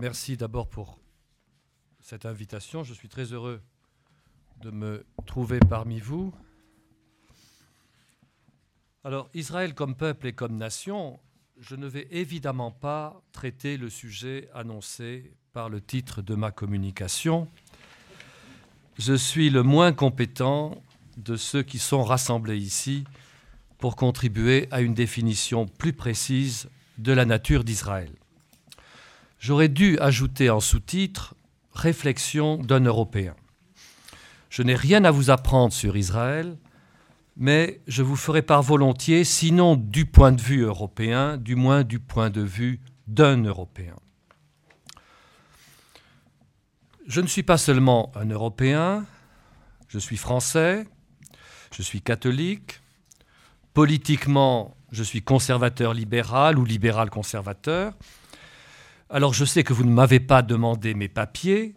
Merci d'abord pour cette invitation. Je suis très heureux de me trouver parmi vous. Alors, Israël comme peuple et comme nation, je ne vais évidemment pas traiter le sujet annoncé par le titre de ma communication. Je suis le moins compétent de ceux qui sont rassemblés ici pour contribuer à une définition plus précise de la nature d'Israël. J'aurais dû ajouter en sous-titre Réflexion d'un Européen. Je n'ai rien à vous apprendre sur Israël, mais je vous ferai part volontiers, sinon du point de vue européen, du moins du point de vue d'un Européen. Je ne suis pas seulement un Européen, je suis français, je suis catholique, politiquement je suis conservateur libéral ou libéral conservateur, alors je sais que vous ne m'avez pas demandé mes papiers,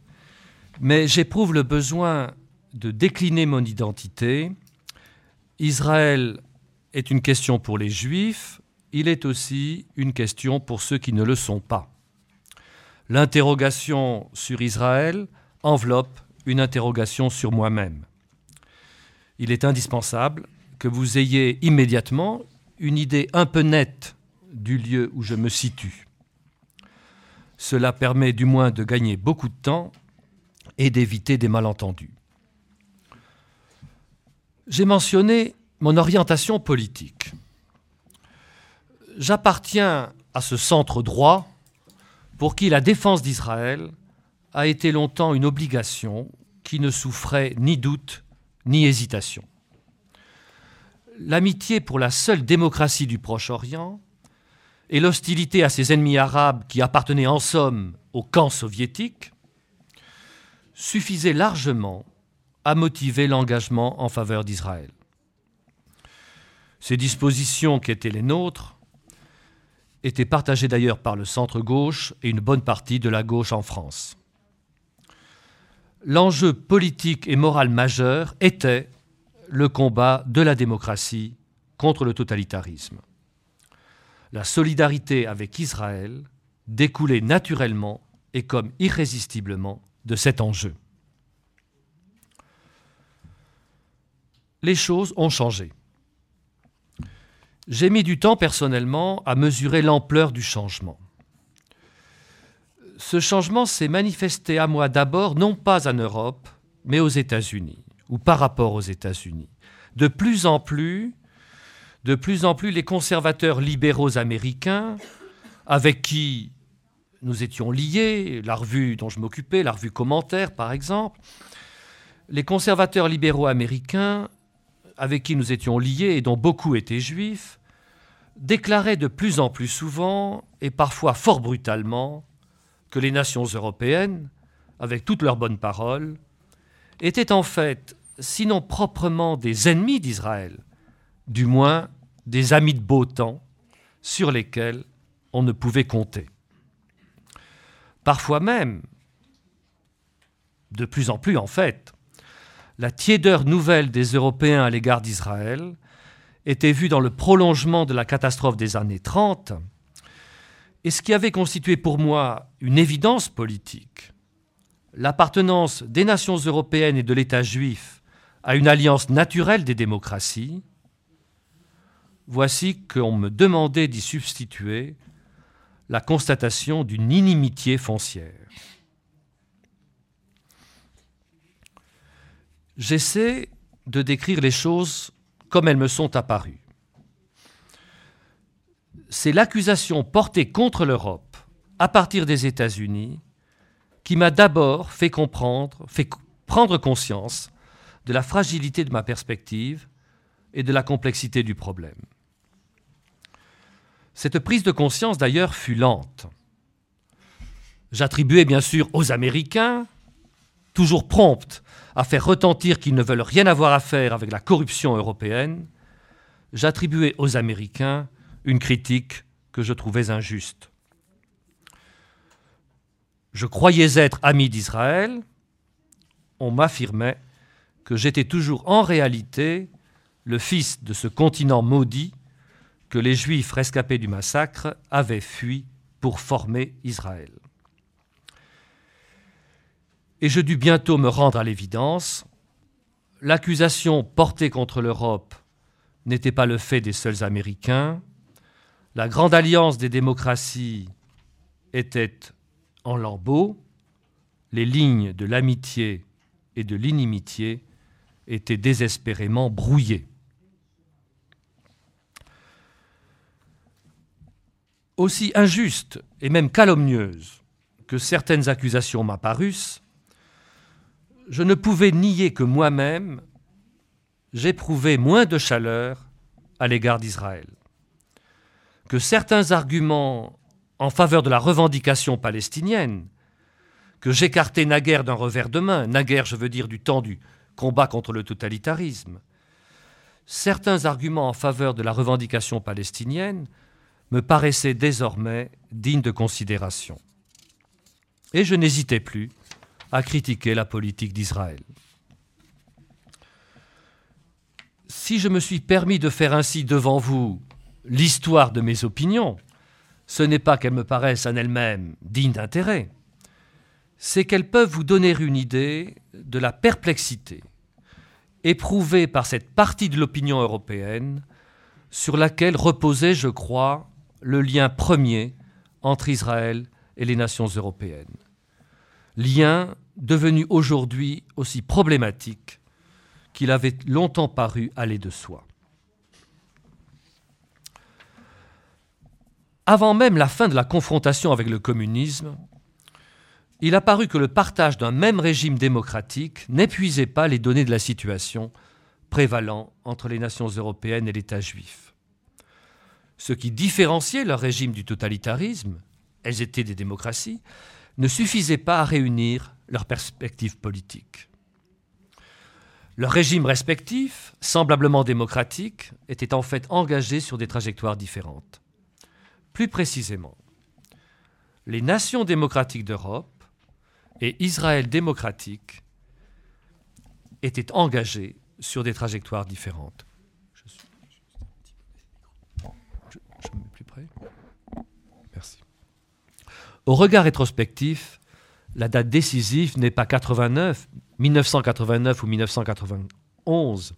mais j'éprouve le besoin de décliner mon identité. Israël est une question pour les juifs, il est aussi une question pour ceux qui ne le sont pas. L'interrogation sur Israël enveloppe une interrogation sur moi-même. Il est indispensable que vous ayez immédiatement une idée un peu nette du lieu où je me situe. Cela permet du moins de gagner beaucoup de temps et d'éviter des malentendus. J'ai mentionné mon orientation politique. J'appartiens à ce centre droit pour qui la défense d'Israël a été longtemps une obligation qui ne souffrait ni doute ni hésitation. L'amitié pour la seule démocratie du Proche-Orient et l'hostilité à ses ennemis arabes qui appartenaient en somme au camp soviétique suffisaient largement à motiver l'engagement en faveur d'Israël. Ces dispositions qui étaient les nôtres étaient partagées d'ailleurs par le centre-gauche et une bonne partie de la gauche en France. L'enjeu politique et moral majeur était le combat de la démocratie contre le totalitarisme la solidarité avec Israël découlait naturellement et comme irrésistiblement de cet enjeu. Les choses ont changé. J'ai mis du temps personnellement à mesurer l'ampleur du changement. Ce changement s'est manifesté à moi d'abord non pas en Europe, mais aux États-Unis, ou par rapport aux États-Unis. De plus en plus, de plus en plus les conservateurs libéraux américains, avec qui nous étions liés, la revue dont je m'occupais, la revue Commentaire par exemple, les conservateurs libéraux américains, avec qui nous étions liés et dont beaucoup étaient juifs, déclaraient de plus en plus souvent, et parfois fort brutalement, que les nations européennes, avec toutes leurs bonnes paroles, étaient en fait, sinon proprement des ennemis d'Israël, du moins des amis de beau temps sur lesquels on ne pouvait compter. Parfois même, de plus en plus en fait, la tiédeur nouvelle des Européens à l'égard d'Israël était vue dans le prolongement de la catastrophe des années 30, et ce qui avait constitué pour moi une évidence politique, l'appartenance des nations européennes et de l'État juif à une alliance naturelle des démocraties, voici qu'on me demandait d'y substituer la constatation d'une inimitié foncière. J'essaie de décrire les choses comme elles me sont apparues. C'est l'accusation portée contre l'Europe à partir des États-Unis qui m'a d'abord fait comprendre, fait prendre conscience de la fragilité de ma perspective et de la complexité du problème. Cette prise de conscience, d'ailleurs, fut lente. J'attribuais bien sûr aux Américains, toujours promptes à faire retentir qu'ils ne veulent rien avoir à faire avec la corruption européenne, j'attribuais aux Américains une critique que je trouvais injuste. Je croyais être ami d'Israël, on m'affirmait que j'étais toujours en réalité le fils de ce continent maudit que les Juifs rescapés du massacre avaient fui pour former Israël. et je dus bientôt me rendre à l'évidence, l'accusation portée contre l'Europe n'était pas le fait des seuls Américains, la grande alliance des démocraties était en lambeaux, les lignes de l'amitié et de l'inimitié étaient désespérément brouillées. Aussi injuste et même calomnieuse que certaines accusations m'apparussent, je ne pouvais nier que moi-même j'éprouvais moins de chaleur à l'égard d'Israël, que certains arguments en faveur de la revendication palestinienne, que j'écartais naguère d'un revers de main, naguère je veux dire du temps du combat contre le totalitarisme, certains arguments en faveur de la revendication palestinienne me paraissaient désormais dignes de considération. Et je n'hésitais plus à critiquer la politique d'Israël. Si je me suis permis de faire ainsi devant vous l'histoire de mes opinions, ce n'est pas qu'elles me paraissent en elles-mêmes dignes d'intérêt, c'est qu'elles peuvent vous donner une idée de la perplexité éprouvée par cette partie de l'opinion européenne sur laquelle reposait, je crois, le lien premier entre Israël et les nations européennes. Lien devenu aujourd'hui aussi problématique qu'il avait longtemps paru aller de soi. Avant même la fin de la confrontation avec le communisme, il a paru que le partage d'un même régime démocratique n'épuisait pas les données de la situation prévalant entre les nations européennes et l'État juif. Ce qui différenciait leur régime du totalitarisme, elles étaient des démocraties, ne suffisait pas à réunir leurs perspectives politiques. Leurs régimes respectifs, semblablement démocratiques, étaient en fait engagés sur des trajectoires différentes. Plus précisément, les nations démocratiques d'Europe et Israël démocratique étaient engagés sur des trajectoires différentes. Je, suis, je, me mets plus près. Merci. Au regard rétrospectif, la date décisive n'est pas 89, 1989 ou 1991,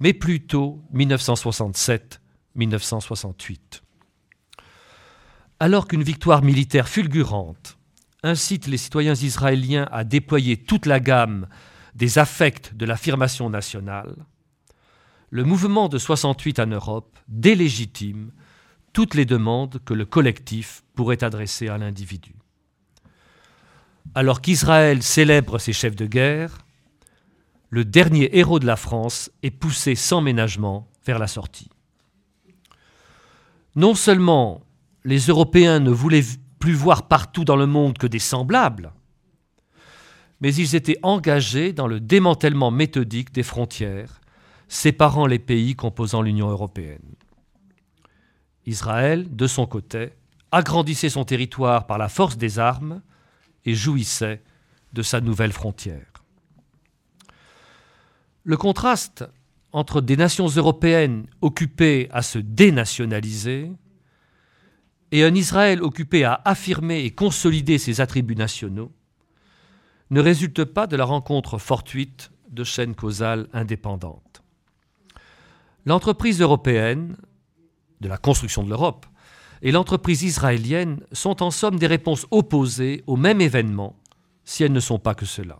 mais plutôt 1967-1968. Alors qu'une victoire militaire fulgurante incite les citoyens israéliens à déployer toute la gamme des affects de l'affirmation nationale, le mouvement de 68 en Europe délégitime toutes les demandes que le collectif pourrait adresser à l'individu. Alors qu'Israël célèbre ses chefs de guerre, le dernier héros de la France est poussé sans ménagement vers la sortie. Non seulement les Européens ne voulaient plus voir partout dans le monde que des semblables, mais ils étaient engagés dans le démantèlement méthodique des frontières séparant les pays composant l'Union européenne. Israël, de son côté, agrandissait son territoire par la force des armes et jouissait de sa nouvelle frontière. Le contraste entre des nations européennes occupées à se dénationaliser et un Israël occupé à affirmer et consolider ses attributs nationaux ne résulte pas de la rencontre fortuite de chaînes causales indépendantes. L'entreprise européenne de la construction de l'Europe et l'entreprise israélienne sont en somme des réponses opposées au même événement, si elles ne sont pas que cela.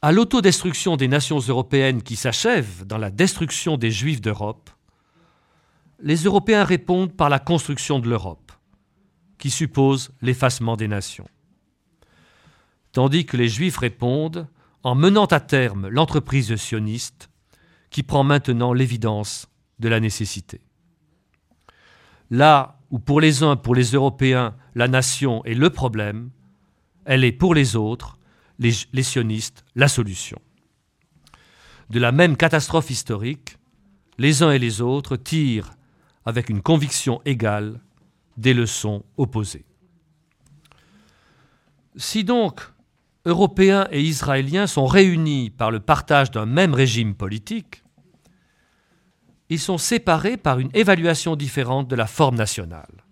À l'autodestruction des nations européennes qui s'achève dans la destruction des Juifs d'Europe, les Européens répondent par la construction de l'Europe, qui suppose l'effacement des nations. Tandis que les Juifs répondent en menant à terme l'entreprise sioniste, qui prend maintenant l'évidence de la nécessité. Là où pour les uns, pour les Européens, la nation est le problème, elle est pour les autres, les, sionistes, la solution. De la même catastrophe historique, les uns et les autres tirent avec une conviction égale des leçons opposées. Si donc Européens et Israéliens sont réunis par le partage d'un même régime politique, ils sont séparés par une évaluation différente de la forme nationale.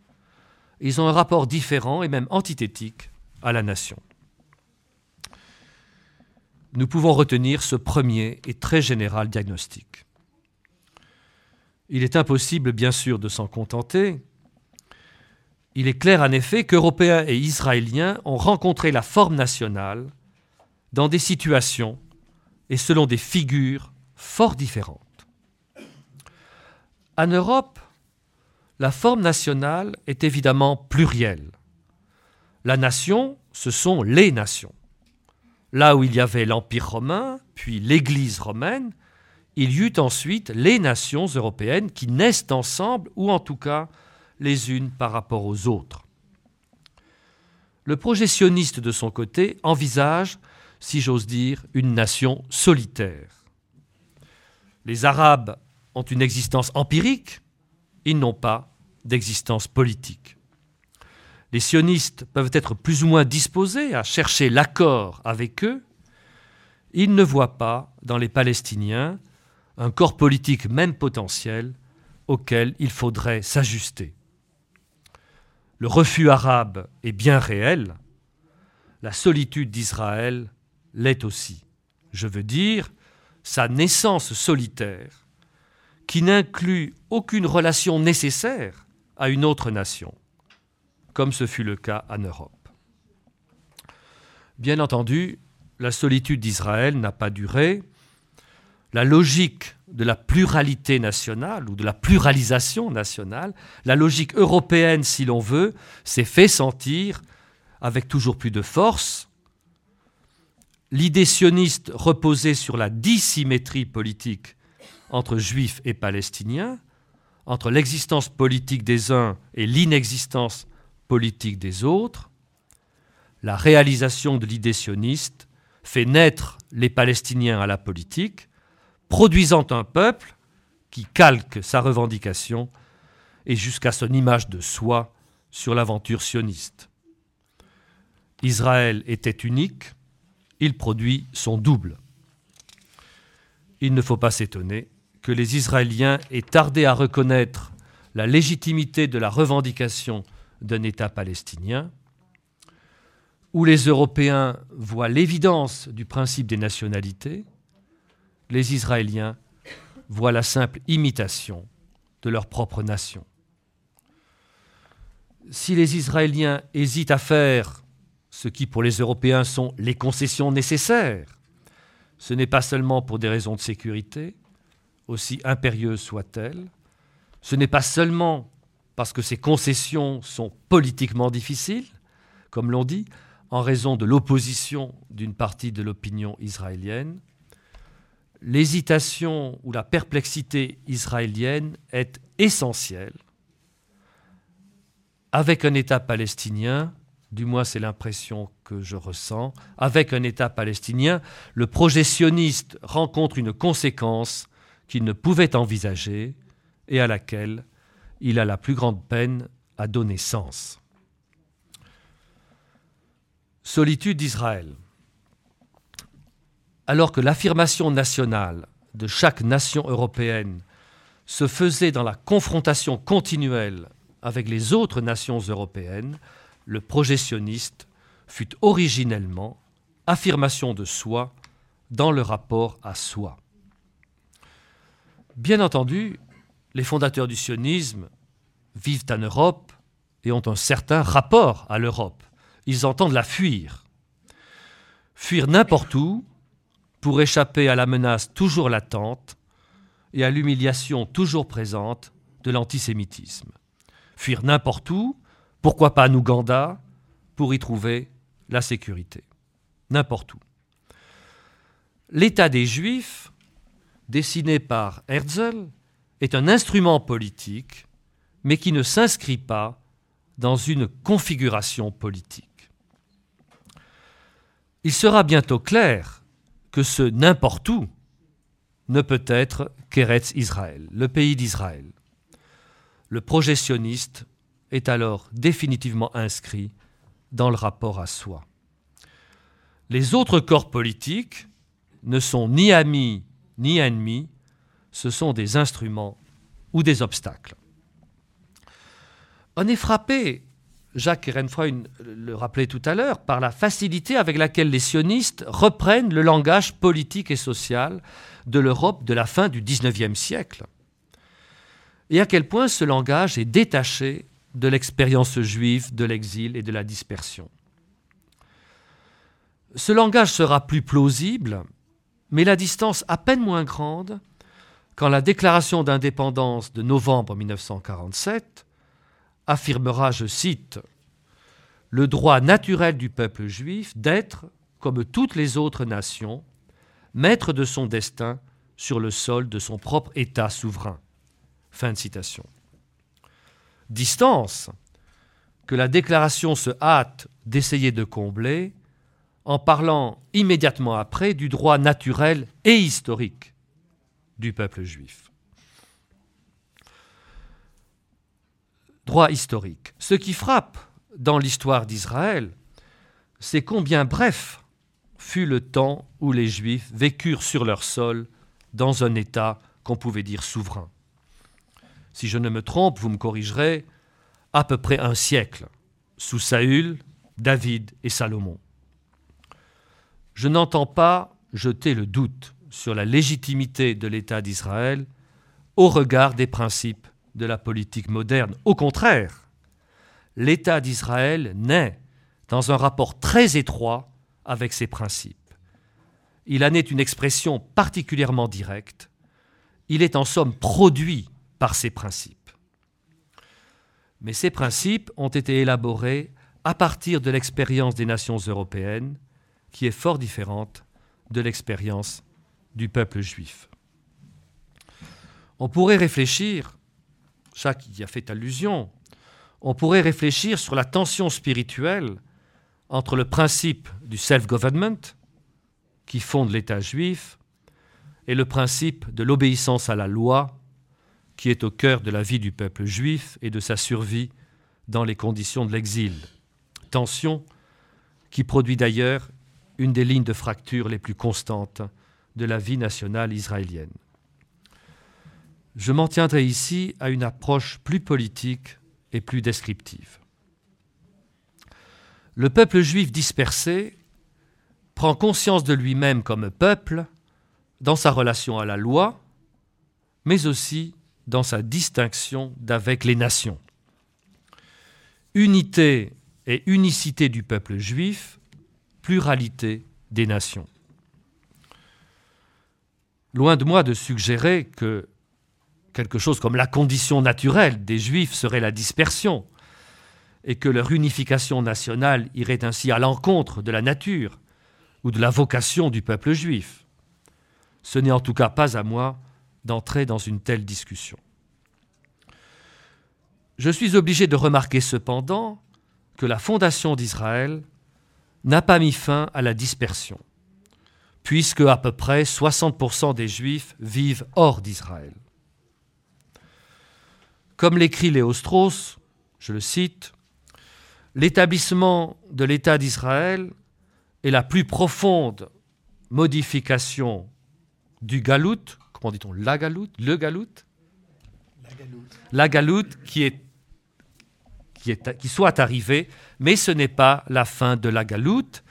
Ils ont un rapport différent et même antithétique à la nation. nous pouvons retenir ce premier et très général diagnostic. Il est impossible, bien sûr, de s'en contenter. Il est clair, en effet, qu'Européens et Israéliens ont rencontré la forme nationale dans des situations et selon des figures fort différentes. En Europe, la forme nationale est évidemment plurielle. La nation, ce sont les nations. Là où il y avait l'Empire romain, puis l'Église romaine, il y eut ensuite les nations européennes qui naissent ensemble, ou en tout cas les unes par rapport aux autres. Le projectionniste, de son côté, envisage, si j'ose dire, une nation solitaire. Les Arabes ont une existence empirique, ils n'ont pas d'existence politique. Les sionistes peuvent être plus ou moins disposés à chercher l'accord avec eux, ils ne voient pas dans les Palestiniens un corps politique même potentiel auquel il faudrait s'ajuster. Le refus arabe est bien réel, la solitude d'Israël l'est aussi. Je veux dire, sa naissance solitaire, qui n'inclut aucune relation nécessaire à une autre nation comme ce fut le cas en Europe. Bien entendu, la solitude d'Israël n'a pas duré. La logique de la pluralité nationale ou de la pluralisation nationale, la logique européenne si l'on veut, s'est fait sentir avec toujours plus de force. L'idée sioniste reposait sur la dissymétrie politique entre juifs et palestiniens, entre l'existence politique des uns et l'inexistence politique des autres, la réalisation de l'idée sioniste fait naître les Palestiniens à la politique, produisant un peuple qui calque sa revendication et jusqu'à son image de soi sur l'aventure sioniste. Israël était unique, il produit son double. Il ne faut pas s'étonner que les Israéliens aient tardé à reconnaître la légitimité de la revendication d'un État palestinien, où les Européens voient l'évidence du principe des nationalités, les Israéliens voient la simple imitation de leur propre nation. Si les Israéliens hésitent à faire ce qui pour les Européens sont les concessions nécessaires, ce n'est pas seulement pour des raisons de sécurité, aussi impérieuses soient-elles, ce n'est pas seulement parce que ces concessions sont politiquement difficiles, comme l'on dit, en raison de l'opposition d'une partie de l'opinion israélienne, l'hésitation ou la perplexité israélienne est essentielle. Avec un État palestinien, du moins c'est l'impression que je ressens, avec un État palestinien, le projet sioniste rencontre une conséquence qu'il ne pouvait envisager et à laquelle il a la plus grande peine à donner sens. Solitude d'Israël. Alors que l'affirmation nationale de chaque nation européenne se faisait dans la confrontation continuelle avec les autres nations européennes, le projectionniste fut originellement affirmation de soi dans le rapport à soi. Bien entendu, les fondateurs du sionisme vivent en Europe et ont un certain rapport à l'Europe. Ils entendent la fuir. Fuir n'importe où pour échapper à la menace toujours latente et à l'humiliation toujours présente de l'antisémitisme. Fuir n'importe où, pourquoi pas en Ouganda, pour y trouver la sécurité. N'importe où. L'état des Juifs, dessiné par Herzl, est un instrument politique, mais qui ne s'inscrit pas dans une configuration politique. Il sera bientôt clair que ce n'importe où ne peut être qu'Eretz Israël, le pays d'Israël. Le projectionniste est alors définitivement inscrit dans le rapport à soi. Les autres corps politiques ne sont ni amis ni ennemis, ce sont des instruments ou des obstacles. On est frappé Jacques Ehrenfreund le rappelait tout à l'heure, par la facilité avec laquelle les sionistes reprennent le langage politique et social de l'Europe de la fin du XIXe siècle, et à quel point ce langage est détaché de l'expérience juive de l'exil et de la dispersion. Ce langage sera plus plausible, mais la distance à peine moins grande quand la déclaration d'indépendance de novembre 1947 affirmera, je cite, le droit naturel du peuple juif d'être, comme toutes les autres nations, maître de son destin sur le sol de son propre État souverain. Fin de citation. Distance que la déclaration se hâte d'essayer de combler en parlant immédiatement après du droit naturel et historique du peuple juif. droit historique. Ce qui frappe dans l'histoire d'Israël, c'est combien bref fut le temps où les Juifs vécurent sur leur sol dans un État qu'on pouvait dire souverain. Si je ne me trompe, vous me corrigerez, à peu près un siècle, sous Saül, David et Salomon. Je n'entends pas jeter le doute sur la légitimité de l'État d'Israël au regard des principes de la politique moderne. Au contraire, l'État d'Israël naît dans un rapport très étroit avec ses principes. Il en est une expression particulièrement directe. Il est en somme produit par ses principes. Mais ces principes ont été élaborés à partir de l'expérience des nations européennes, qui est fort différente de l'expérience du peuple juif. On pourrait réfléchir Jacques y a fait allusion, on pourrait réfléchir sur la tension spirituelle entre le principe du self-government, qui fonde l'État juif, et le principe de l'obéissance à la loi, qui est au cœur de la vie du peuple juif et de sa survie dans les conditions de l'exil. Tension qui produit d'ailleurs une des lignes de fracture les plus constantes de la vie nationale israélienne. Je m'en tiendrai ici à une approche plus politique et plus descriptive. Le peuple juif dispersé prend conscience de lui-même comme peuple dans sa relation à la loi, mais aussi dans sa distinction d'avec les nations. Unité et unicité du peuple juif, pluralité des nations. Loin de moi de suggérer que quelque chose comme la condition naturelle des Juifs serait la dispersion, et que leur unification nationale irait ainsi à l'encontre de la nature ou de la vocation du peuple juif. Ce n'est en tout cas pas à moi d'entrer dans une telle discussion. Je suis obligé de remarquer cependant que la fondation d'Israël n'a pas mis fin à la dispersion, puisque à peu près 60% des Juifs vivent hors d'Israël. Comme l'écrit Léo Strauss, je le cite, L'établissement de l'État d'Israël est la plus profonde modification du galout, comment dit-on, la galoute, le galout? La galoute, qui, est, qui, soit arrivée, mais ce n'est pas la fin de la galoute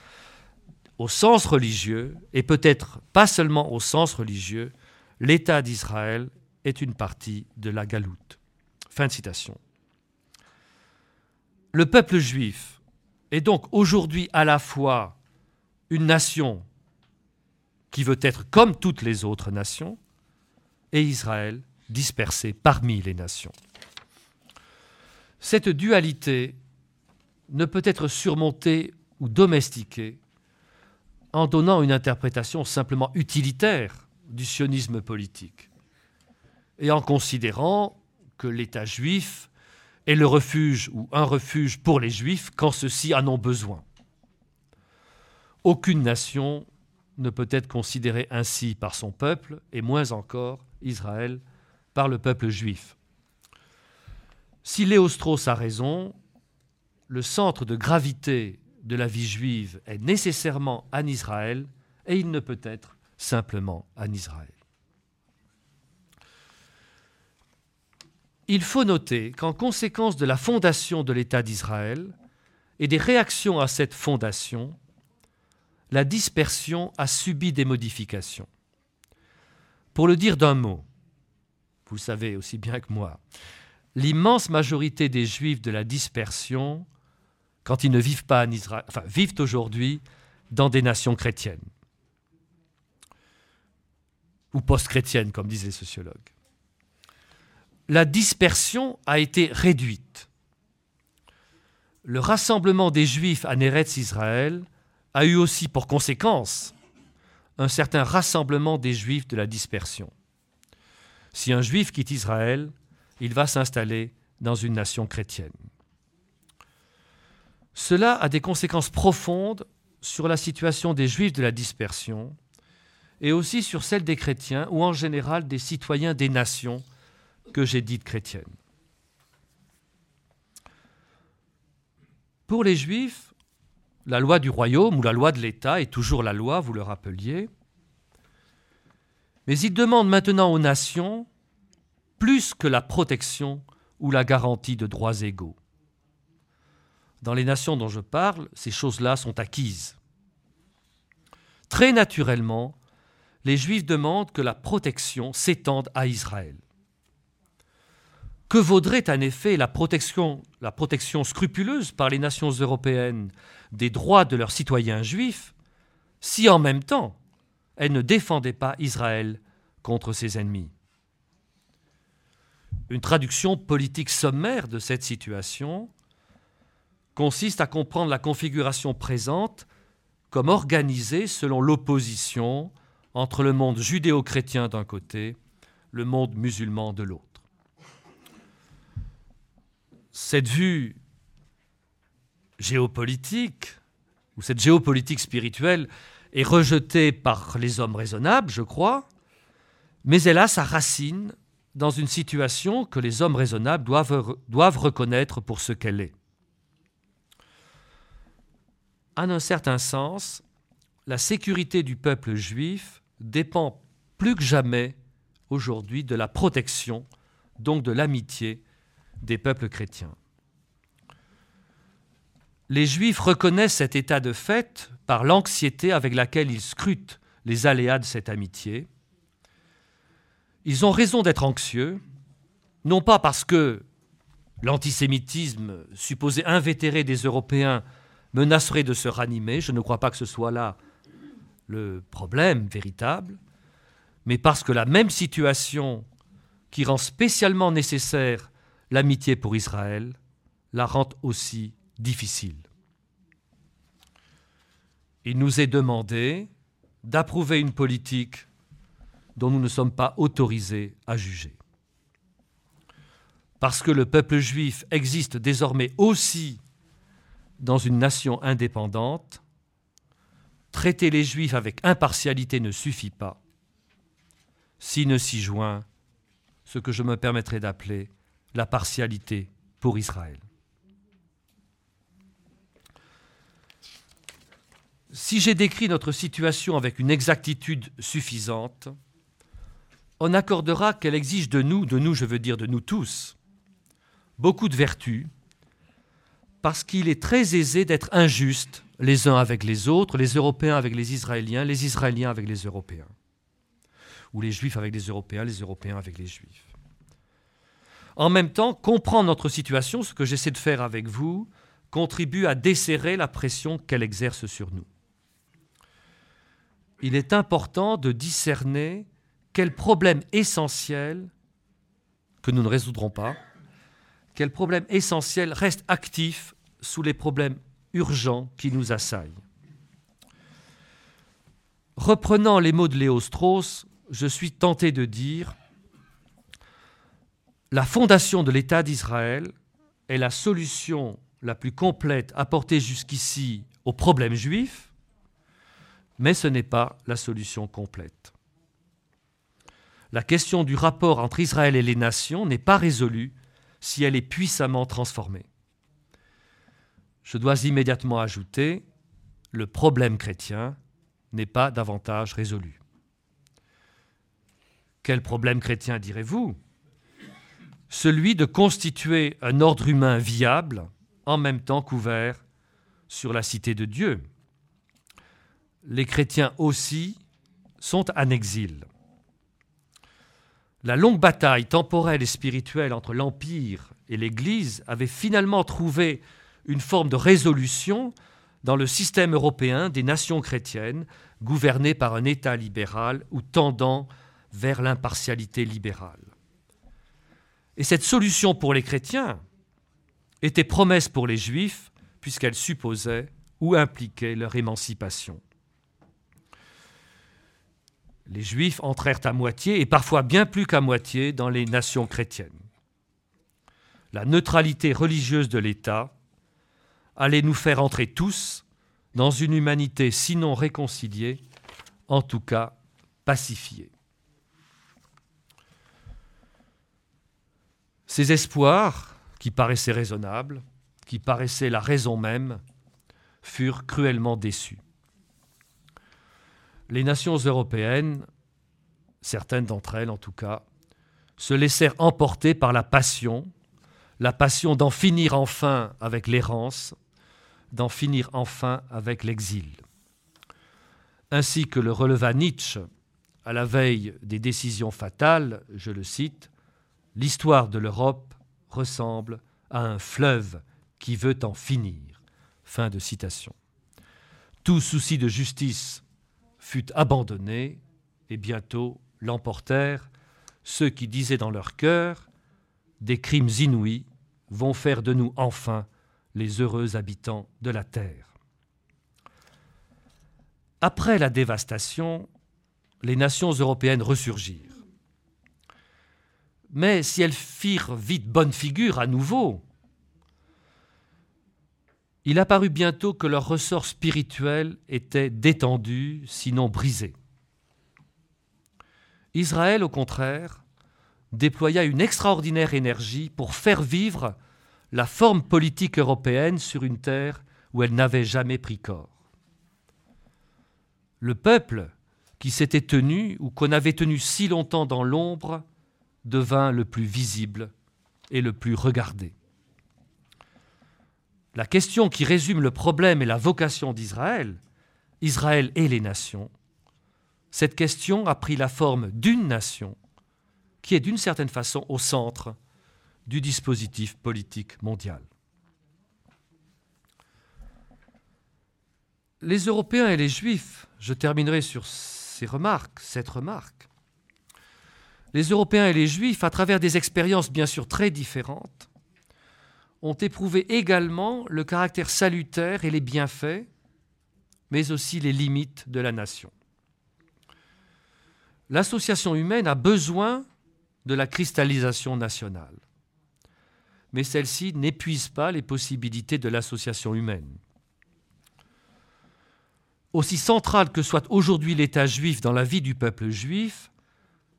au sens religieux, et peut-être pas seulement au sens religieux, l'État d'Israël est une partie de la galoute. Fin de citation. Le peuple juif est donc aujourd'hui à la fois une nation qui veut être comme toutes les autres nations et Israël dispersé parmi les nations. Cette dualité ne peut être surmontée ou domestiquée en donnant une interprétation simplement utilitaire du sionisme politique et en considérant que l'État juif est le refuge ou un refuge pour les juifs quand ceux-ci en ont besoin. Aucune nation ne peut être considérée ainsi par son peuple, et moins encore Israël par le peuple juif. Si Léostros a raison, le centre de gravité de la vie juive est nécessairement en Israël, et il ne peut être simplement en Israël. Il faut noter qu'en conséquence de la fondation de l'État d'Israël, et des réactions à cette fondation, la dispersion a subi des modifications. Pour le dire d'un mot, vous le savez aussi bien que moi, l'immense majorité des juifs de la dispersion, quand ils ne vivent pas en Israël, enfin vivent aujourd'hui dans des nations chrétiennes ou post-chrétiennes, comme disent les sociologues. La dispersion a été réduite. Le rassemblement des Juifs à Neretz Israël a eu aussi pour conséquence un certain rassemblement des Juifs de la dispersion. Si un Juif quitte Israël, il va s'installer dans une nation chrétienne. Cela a des conséquences profondes sur la situation des Juifs de la dispersion et aussi sur celle des chrétiens ou en général des citoyens des nations que j'ai dites chrétiennes. Pour les Juifs, la loi du royaume ou la loi de l'État est toujours la loi, vous le rappeliez, mais ils demandent maintenant aux nations plus que la protection ou la garantie de droits égaux. Dans les nations dont je parle, ces choses-là sont acquises. Très naturellement, les Juifs demandent que la protection s'étende à Israël. Que vaudrait en effet la protection, la protection scrupuleuse par les nations européennes des droits de leurs citoyens juifs si en même temps elles ne défendaient pas Israël contre ses ennemis? Une traduction politique sommaire de cette situation consiste à comprendre la configuration présente comme organisée selon l'opposition entre le monde judéo-chrétien d'un côté, le monde musulman de l'autre. Cette vue géopolitique, ou cette géopolitique spirituelle, est rejetée par les hommes raisonnables, je crois, mais elle a sa racine dans une situation que les hommes raisonnables doivent, reconnaître pour ce qu'elle est. En un certain sens, la sécurité du peuple juif dépend plus que jamais aujourd'hui de la protection, donc de l'amitié des peuples chrétiens. Les Juifs reconnaissent cet état de fait par l'anxiété avec laquelle ils scrutent les aléas de cette amitié. Ils ont raison d'être anxieux, non pas parce que l'antisémitisme supposé invétéré des Européens menacerait de se ranimer, je ne crois pas que ce soit là le problème véritable, mais parce que la même situation qui rend spécialement nécessaire l'amitié pour Israël la rend aussi difficile. Il nous est demandé d'approuver une politique dont nous ne sommes pas autorisés à juger. Parce que le peuple juif existe désormais aussi dans une nation indépendante, traiter les Juifs avec impartialité ne suffit pas, si ne s'y joint ce que je me permettrai d'appeler la partialité pour Israël. Si j'ai décrit notre situation avec une exactitude suffisante, on accordera qu'elle exige de nous, de nous je veux dire de nous tous, beaucoup de vertus, parce qu'il est très aisé d'être injuste les uns avec les autres, les Européens avec les Israéliens, les Israéliens avec les Européens. Ou les Juifs avec les Européens, les Européens avec les Juifs. En même temps, comprendre notre situation, ce que j'essaie de faire avec vous, contribue à desserrer la pression qu'elle exerce sur nous. Il est important de discerner quel problème essentiel, que nous ne résoudrons pas, quel problème essentiel reste actif sous les problèmes urgents qui nous assaillent. Reprenant les mots de Léo Strauss, je suis tenté de dire la fondation de l'État d'Israël est la solution la plus complète apportée jusqu'ici aux problèmes juifs, mais ce n'est pas la solution complète. La question du rapport entre Israël et les nations n'est pas résolue si elle est puissamment transformée. Je dois immédiatement ajouter, le problème chrétien n'est pas davantage résolu. Quel problème chrétien direz-vous? Celui de constituer un ordre humain viable, en même temps couvert sur la cité de Dieu. Les chrétiens aussi sont en exil. La longue bataille temporelle et spirituelle entre l'Empire et l'Église avait finalement trouvé une forme de résolution dans le système européen des nations chrétiennes gouvernées par un État libéral ou tendant vers l'impartialité libérale. Et cette solution pour les chrétiens était promesse pour les juifs puisqu'elle supposait ou impliquait leur émancipation. Les juifs entrèrent à moitié, et parfois bien plus qu'à moitié, dans les nations chrétiennes. La neutralité religieuse de l'État allait nous faire entrer tous dans une humanité sinon réconciliée, en tout cas pacifiée. Ces espoirs, qui paraissaient raisonnables, qui paraissaient la raison même, furent cruellement déçus. Les nations européennes, certaines d'entre elles en tout cas, se laissèrent emporter par la passion, la passion d'en finir enfin avec l'errance, d'en finir enfin avec l'exil. Ainsi que le releva Nietzsche à la veille des décisions fatales, je le cite, L'histoire de l'Europe ressemble à un fleuve qui veut en finir. Fin de citation. Tout souci de justice fut abandonné et bientôt l'emportèrent ceux qui disaient dans leur cœur Des crimes inouïs vont faire de nous enfin les heureux habitants de la terre. Après la dévastation, les nations européennes ressurgirent. Mais si elles firent vite bonne figure à nouveau, il apparut bientôt que leur ressort spirituel était détendu, sinon brisé. Israël, au contraire, déploya une extraordinaire énergie pour faire vivre la forme politique européenne sur une terre où elle n'avait jamais pris corps. Le peuple qui s'était tenu ou qu'on avait tenu si longtemps dans l'ombre devint le plus visible et le plus regardé. La question qui résume le problème et la vocation d'Israël, Israël et les nations, cette question a pris la forme d'une nation qui est d'une certaine façon au centre du dispositif politique mondial. Les Européens et les Juifs, je terminerai sur ces remarques, cette remarque, les Européens et les Juifs, à travers des expériences bien sûr très différentes, ont éprouvé également le caractère salutaire et les bienfaits, mais aussi les limites de la nation. L'association humaine a besoin de la cristallisation nationale, mais celle-ci n'épuise pas les possibilités de l'association humaine. Aussi centrale que soit aujourd'hui l'État juif dans la vie du peuple juif,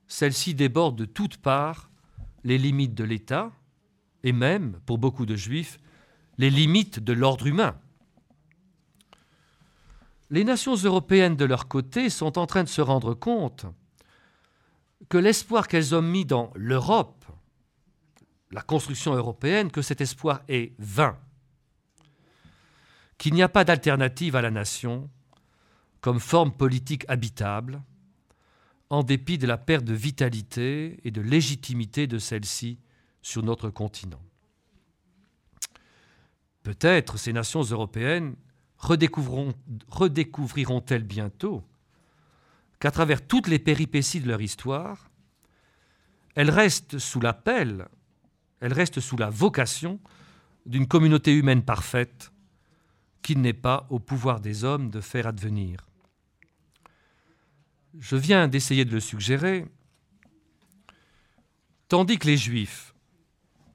celle-ci déborde de toutes parts les limites de l'État et même, pour beaucoup de juifs, les limites de l'ordre humain. Les nations européennes, de leur côté, sont en train de se rendre compte que l'espoir qu'elles ont mis dans l'Europe, la construction européenne, que cet espoir est vain, qu'il n'y a pas d'alternative à la nation comme forme politique habitable, en dépit de la perte de vitalité et de légitimité de celle-ci sur notre continent. Peut-être ces nations européennes redécouvriront-elles bientôt qu'à travers toutes les péripéties de leur histoire, elles restent sous l'appel, elles restent sous la vocation d'une communauté humaine parfaite qu'il n'est pas au pouvoir des hommes de faire advenir je viens d'essayer de le suggérer, tandis que les Juifs,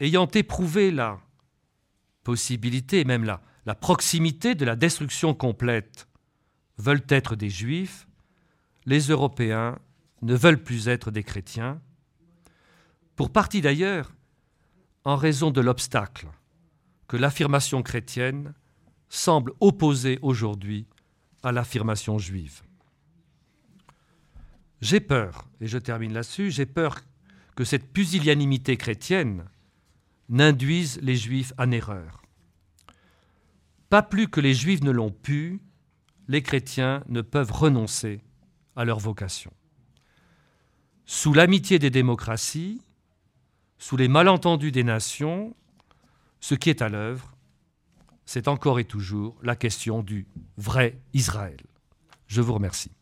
ayant éprouvé la possibilité, même la, la proximité de la destruction complète, veulent être des Juifs, les Européens ne veulent plus être des chrétiens, pour partie d'ailleurs en raison de l'obstacle que l'affirmation chrétienne semble opposer aujourd'hui à l'affirmation juive. J'ai peur, et je termine là-dessus, j'ai peur que cette pusillanimité chrétienne n'induise les Juifs en erreur. pas plus que les Juifs ne l'ont pu, les chrétiens ne peuvent renoncer à leur vocation. Sous l'amitié des démocraties, sous les malentendus des nations, ce qui est à l'œuvre, c'est encore et toujours la question du vrai Israël. Je vous remercie.